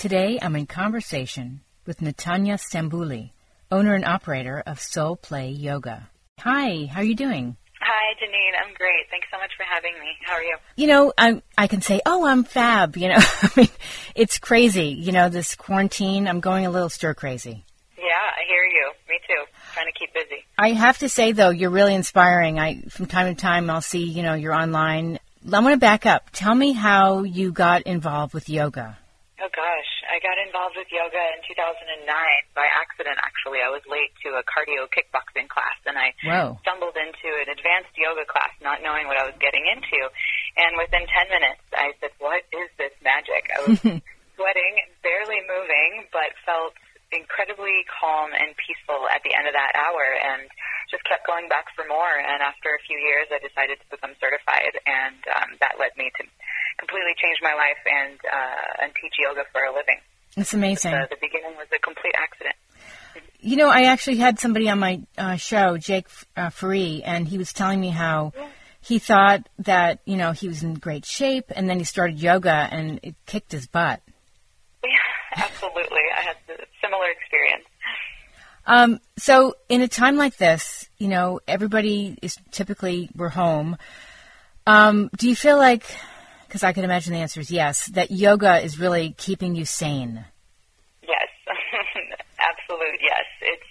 Today I'm in conversation with Natanya Stambouli, owner and operator of Soul Play Yoga. Hi, how are you doing? Hi, Janine. I'm great. Thanks so much for having me. How are you? You know, I I can say, "Oh, I'm fab." You know, I mean, it's crazy. You know, this quarantine. I'm going a little stir crazy. Yeah, I hear you. Me too. Trying to keep busy. I have to say though, you're really inspiring. I from time to time I'll see, you know, you're online. I want to back up. Tell me how you got involved with yoga. I got involved with yoga in 2009 by accident. Actually, I was late to a cardio kickboxing class, and I Whoa. stumbled into an advanced yoga class, not knowing what I was getting into. And within 10 minutes, I said, "What is this magic?" I was sweating, barely moving, but felt incredibly calm and peaceful at the end of that hour, and just kept going back for more. And after a few years, I decided to become certified, and um, that led me to completely change my life and uh, and teach yoga for a living. It's amazing. The, the beginning was a complete accident. You know, I actually had somebody on my uh, show, Jake uh, Faree, and he was telling me how he thought that you know he was in great shape, and then he started yoga, and it kicked his butt. Yeah, absolutely. I had a similar experience. Um, so, in a time like this, you know, everybody is typically we're home. Um, do you feel like, because I can imagine the answer is yes, that yoga is really keeping you sane? Yes, absolute yes. It's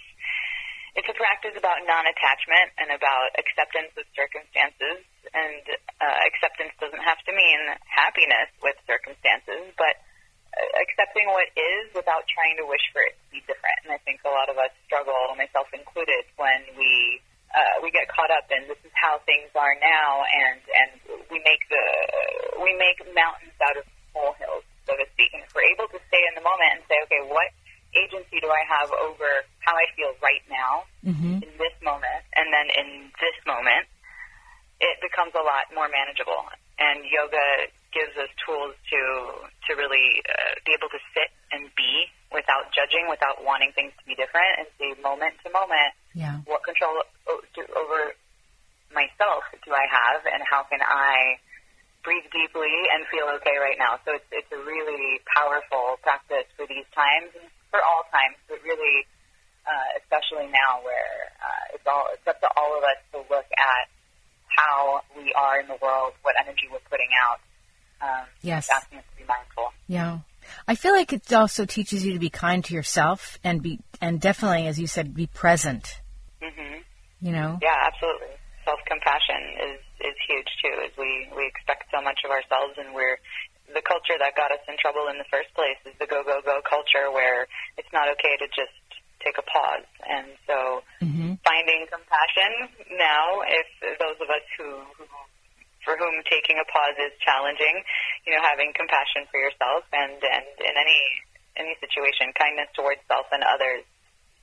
it's a practice about non-attachment and about acceptance of circumstances. And uh, acceptance doesn't have to mean happiness with circumstances, but accepting what is without trying to wish for it to be different. And I think a lot of us struggle, myself included, when we uh, we get caught up in this is how things are now, and and we make the we make mountains out of molehills, so to speak. And if we're able to stay in the moment and say, okay, what agency do I have over how I feel right now Mm-hmm. in this moment, and then in this moment, it becomes a lot more manageable. And yoga gives us tools to to really uh, be able to sit and be without judging, without wanting things to be different, and see moment to moment Yeah. what control o- do, over myself do I have, and how can I breathe deeply and feel okay right now. So it's it's a really powerful practice for these times, and for all times, but really, uh, especially now where uh, it's all it's up to all of us to look at how we are in the world, what energy we're putting out. Um, Yes. us to be mindful. Yeah. I feel like it also teaches you to be kind to yourself and be and definitely, as you said, be present. hmm You know. Yeah, absolutely. Self compassion is is huge too. As we we expect so much of ourselves, and we're the culture that got us in trouble in the first place is the go go go culture, where it's not okay to just take a pause. And so, Mm-hmm. finding compassion now, if those of us who, who for whom taking a pause is challenging, you know, having compassion for yourself and and in any any situation, kindness towards self and others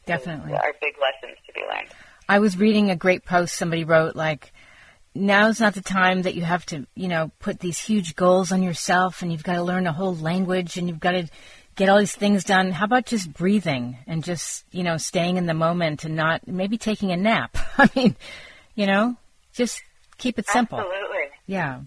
Definitely. are big lessons to be learned. I was reading a great post somebody wrote like now's not the time that you have to, you know, put these huge goals on yourself and you've got to learn a whole language and you've got to get all these things done. How about just breathing and just, you know, staying in the moment and not maybe taking a nap? I mean, you know, just keep it simple. Absolutely. Yeah.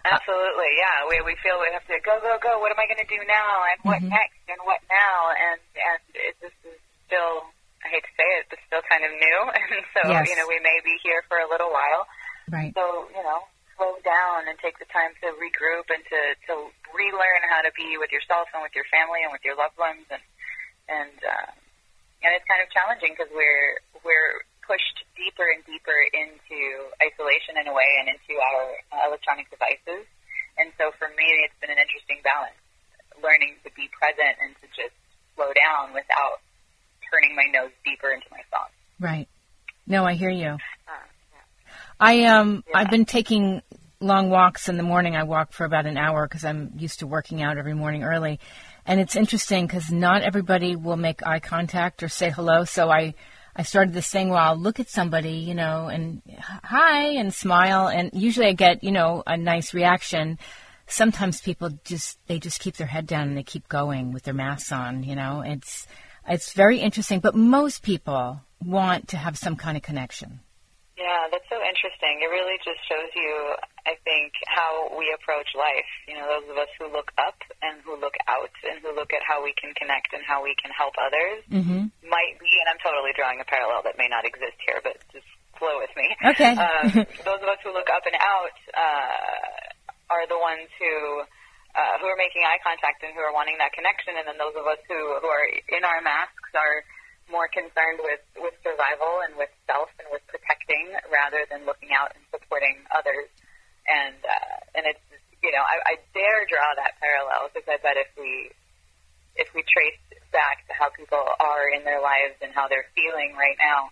Absolutely, yeah. We we feel we have to go, go, go. What am I going to do now? And what Mhm. next? And what now? And and it, this is still, I hate to say it, but still kind of new. And so Yes. you know, we may be here for a little while. Right. So you know, slow down and take the time to regroup and to to relearn how to be with yourself and with your family and with your loved ones. And and uh, and it's kind of challenging because we're we're pushed deeper and deeper into isolation in a way and into our uh, electronic devices. And so for me, it's been an interesting balance, learning to be present and to just slow down without turning my nose deeper into my thoughts. Right. No, I hear you. Uh, I um Yeah. I've been taking long walks in the morning. I walk for about an hour because I'm used to working out every morning early, and it's interesting because not everybody will make eye contact or say hello. So I I started this thing where I'll look at somebody, you know, and hi and smile, and usually I get you know a nice reaction. Sometimes people just they just keep their head down and they keep going with their masks on. You know, it's it's very interesting. But most people want to have some kind of connection. That's so interesting. It really just shows you, I think, think, how we approach life. You know, those of us who look up and who look out and who look at how we can connect and how we can help others Mm-hmm. might be, and I'm totally drawing a parallel that may not exist here, but just flow with me. Okay. um, those of us who look up and out uh, are the ones who uh, who are making eye contact and who are wanting that connection, and then those of us who who are in our masks are more concerned with with survival and with self and with protecting rather than looking out and supporting others. And uh, and it's you know I, I dare draw that parallel because I bet if we if we trace back to how people are in their lives and how they're feeling right now,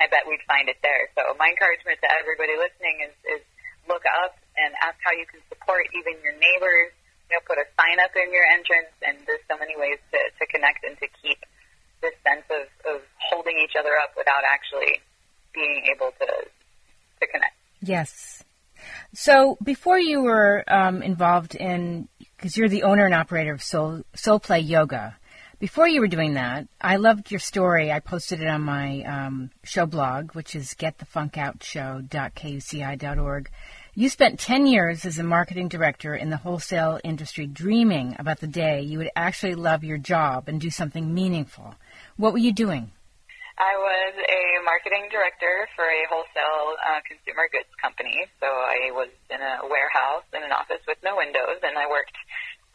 I bet we'd find it there. So my encouragement to everybody listening is, is look up and ask how you can support even your neighbors. You know, put a sign up in your entrance, and there's so many ways to, to connect and to keep this sense of, of holding each other up without actually being able to to connect. Yes. So before you were um, involved in, because you're the owner and operator of Soul Soul Play Yoga. Before you were doing that, I loved your story. I posted it on my um, show blog, which is getthefunkoutshow.kuci.org. You spent 10 years as a marketing director in the wholesale industry dreaming about the day you would actually love your job and do something meaningful. What were you doing? I was a marketing director for a wholesale uh, consumer goods company. So I was in a warehouse in an office with no windows, and I worked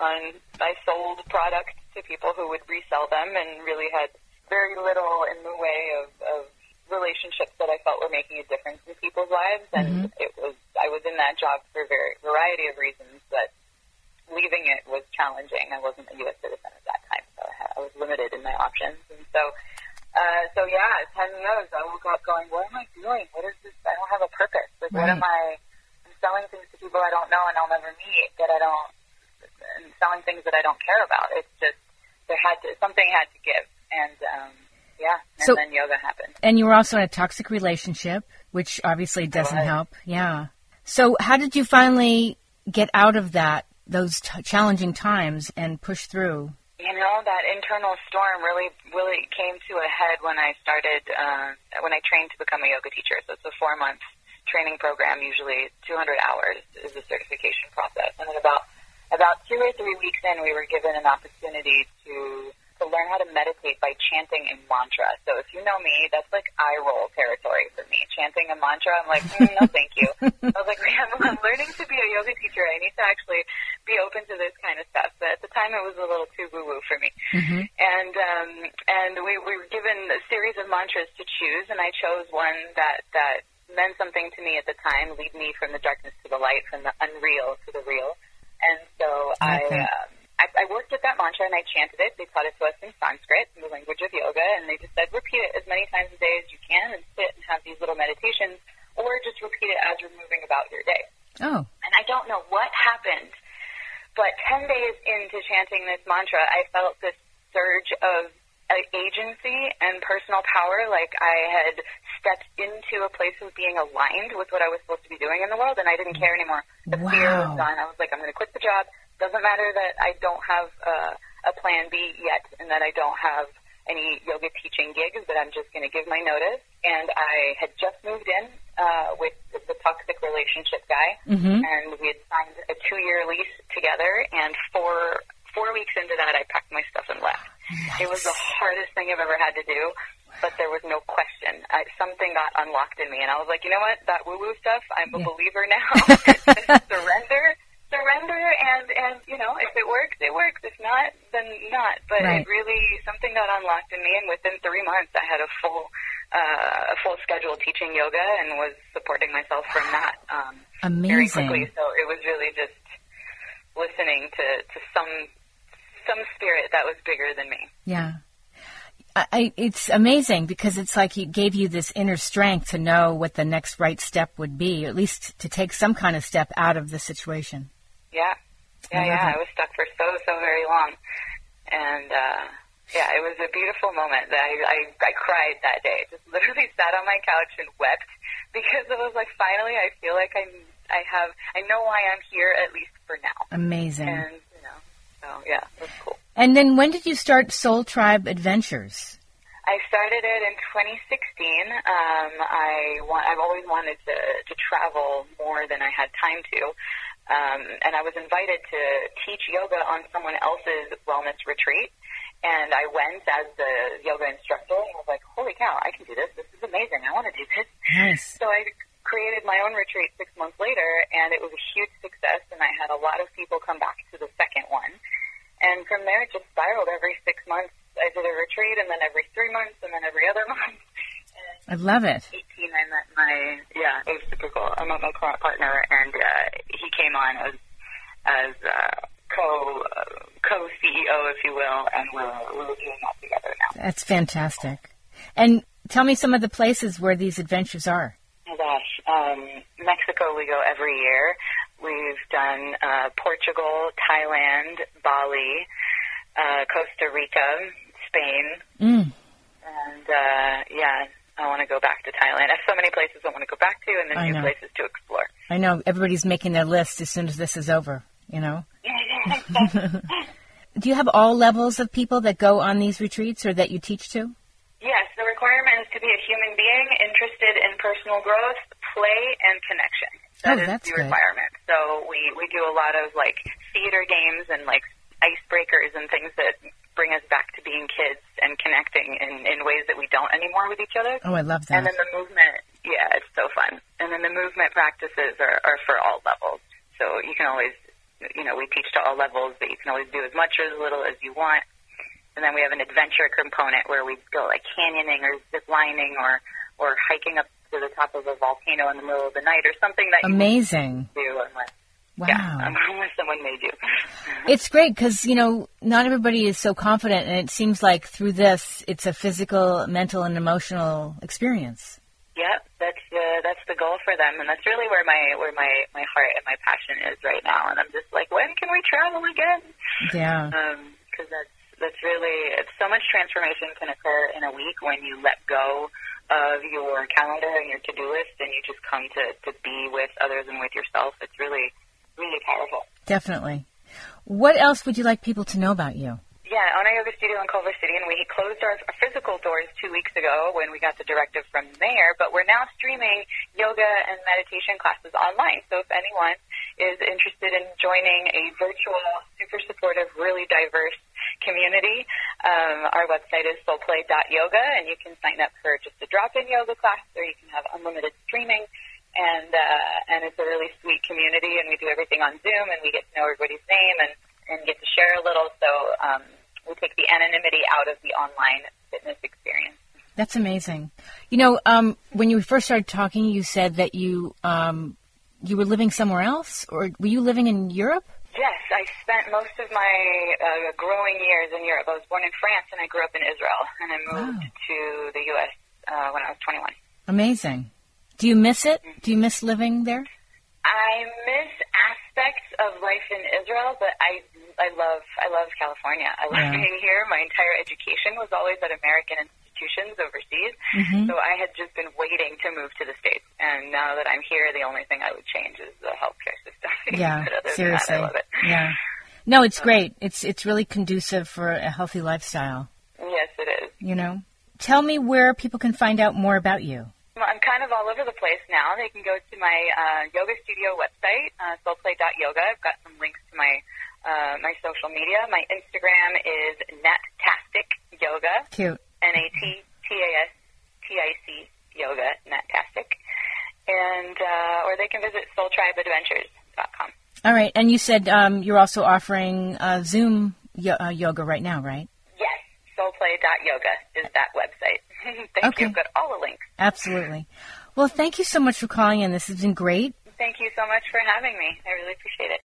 on. I sold products to people who would resell them, and really had very little in the way of, of relationships that I felt were making a difference in people's lives. And it was I was in that job for a very variety of reasons, but leaving it was challenging. I wasn't a U.S. citizen at that I, was limited in my options, and so. Uh, so yeah, ten years. I woke up going, "What am I doing? What is this? I don't have a purpose. Like, what am I? I'm selling things to people I don't know and I'll never meet. That I don't. And selling things that I don't care about. It's just there had to something had to give, and um, yeah, and So- then yoga happened. And you were also in a toxic relationship, which obviously doesn't help. Yeah. So how did you finally get out of that, those t- challenging times and push through? You know, that internal storm really, really came to a head when I started, uh, when I trained to become a yoga teacher. So it's a four month training program, usually 200 hours is the certification process. And then about, about two or three weeks in, we were given an opportunity to, to learn how to meditate by chanting a mantra. So if you know me, that's like eye roll territory for me. Chanting a mantra, I'm like, mm, no thank you. I was like, man, I'm learning to be a yoga teacher. I need to actually be open to this kind of stuff. But at the time, it was a little too woo woo for me. And um, and we, we were given a series of mantras to choose, and I chose one that that meant something to me at the time. Lead me from the darkness to the light, from the unreal to the real. And so I. Okay. Um, I, I that mantra and I chanted it. They taught it to us in Sanskrit, in the language of yoga, and they just said repeat it as many times a day as you can and sit and have these little meditations, or just repeat it as you're moving about your day. Oh, And I don't know what happened, but 10 days into chanting this mantra, I felt this surge of agency and personal power, like I had stepped into a place of being aligned with what I was supposed to be doing in the world, and I didn't care anymore. The fear was gone. I was like, I'm going to quit the job. Doesn't matter that I don't have uh, a plan B yet, and that I don't have any yoga teaching gigs, but I'm just going to give my notice. And I had just moved in uh, with the toxic relationship guy, Mhm. and we had signed a two-year lease together. And four four weeks into that, I packed my stuff and left. It was the hardest thing I've ever had to do, but there was no question. I, something got unlocked in me, and I was like, you know what? That woo-woo stuff, I'm a Yeah. believer now. surrender, surrender, and and you know, if it works, it works. If not, then not. But Right. it really something got unlocked in me, and within three months, I had a full uh, a full schedule teaching yoga and was supporting myself from that. Um, very quickly. amazing. So it was really just listening to, to some some spirit that was bigger than me. Yeah. I, I, it's amazing because it's like he gave you this inner strength to know what the next right step would be, at least to take some kind of step out of the situation. Yeah, yeah, I yeah. it. I was stuck for so so very long, and uh, yeah, it was a beautiful moment. That I, I I cried that day. Just literally sat on my couch and wept because it was like finally I feel like I'm I have I know why I'm here at least for now, Amazing. and you know, so yeah, it was cool. And then when did you start Soul Tribe Adventures? I started it in 2016. Um, I want, I've always wanted to, to travel more than I had time to. Um, and I was invited to teach yoga on someone else's wellness retreat. And I went as the yoga instructor and I was like, holy cow, I can do this. This is amazing. I want to do this. Nice. So I created my own retreat six months later and it was a huge success and I had a lot of people come back to the second one. And from there it just spiraled every six months I did a retreat, and then every three months, and then every other month. I love it. 18, I met my yeah, it was super cool. I met my current partner, and uh, came on as as uh, co uh, co CEO, if you will, and we're we're doing that together now. That's fantastic. And tell me some of the places where these adventures are. Oh gosh, um, Mexico we go every year. We've done uh, Portugal, Thailand, Bali, uh, Costa Rica, Spain. Mm. And uh, yeah, I want to go back to Thailand. I have so many places I want to go back to, and then I new know. places to explore. I know everybody's making their list as soon as this is over, you know? Do you have all levels of people that go on these retreats or that you teach to? yes, the requirement is to be a human being interested in personal growth, play, and connection. That Oh, is that's the good. So we we do a lot of like theater games and like icebreakers and things that bring us back to being kids and connecting in, in ways that we don't anymore with each other. Oh, I love that. And then the movement, yeah, it's so fun. And then the movement practices are, are for all levels. So you can always, you know, we teach to all levels, but you can always do as much or as little as you want. And then we have an adventure component where we go like canyoning or zip lining or, or hiking up to the top of a volcano in the middle of the night or something that you Amazing. do unless, Wow. yeah, unless someone made you. It's great because, you know, not everybody is so confident, and it seems like through this, it's a physical, mental, and emotional experience. Yep, that's the that's the goal for them, and that's really where my where my my heart and my passion is right now. And I'm just like, when can we travel again? Yeah. Um, because that's that's really it's so much transformation can occur in a week when you let go of your calendar and your to do list, and you just come to to be with others and with yourself. It's really really powerful. Definitely. What else would you like people to know about you? Yeah, own a yoga studio in Culver City, and we closed our our physical doors two weeks ago when we got the directive from the mayor. But we're now streaming yoga and meditation classes online. So if anyone is interested in joining a virtual, super supportive, really diverse community, um, our website is soulplay.yoga, and you can sign up for just a drop-in yoga class, or you can have unlimited streaming. And uh, and it's a really sweet community, and we do everything on Zoom, and we get to know everybody's name and and get to share a little. So um, we take the anonymity out of the online fitness experience. That's amazing. You know, um, when you first started talking, you said that you um, you were living somewhere else, or were you living in Europe? Yes, I spent most of my uh, growing years in Europe. I was born in France, and I grew up in Israel, and I moved Wow. to the U.S. Uh, when I was 21. Amazing. Do you miss it? Do you miss living there? I miss aspects of life in Israel, but I I love I love California. I love Yeah. being here. My entire education was always at American institutions overseas, Mhm. so I had just been waiting to move to the states. And now that I'm here, the only thing I would change is the healthcare system. Yeah, seriously. that, I love it. Yeah. No, it's great. It's it's really conducive for a healthy lifestyle. Yes, it is. You know. Tell me where people can find out more about you. Kind of all over the place now. They can go to my uh, yoga studio website, uh, soulplay.yoga. I've got some links to my uh, my social media. My Instagram is Natastic Yoga. Cute. N A T T A S T I C yoga, Natastic. And, uh, or they can visit soultribeadventures.com. All right, and you said um, you're also offering uh, Zoom yo- uh, yoga right now, right? Yes, soulplay.yoga is that website. Thank Okay. you. I've got all the links. Absolutely. Well, thank you so much for calling in. This has been great. Thank you so much for having me. I really appreciate it.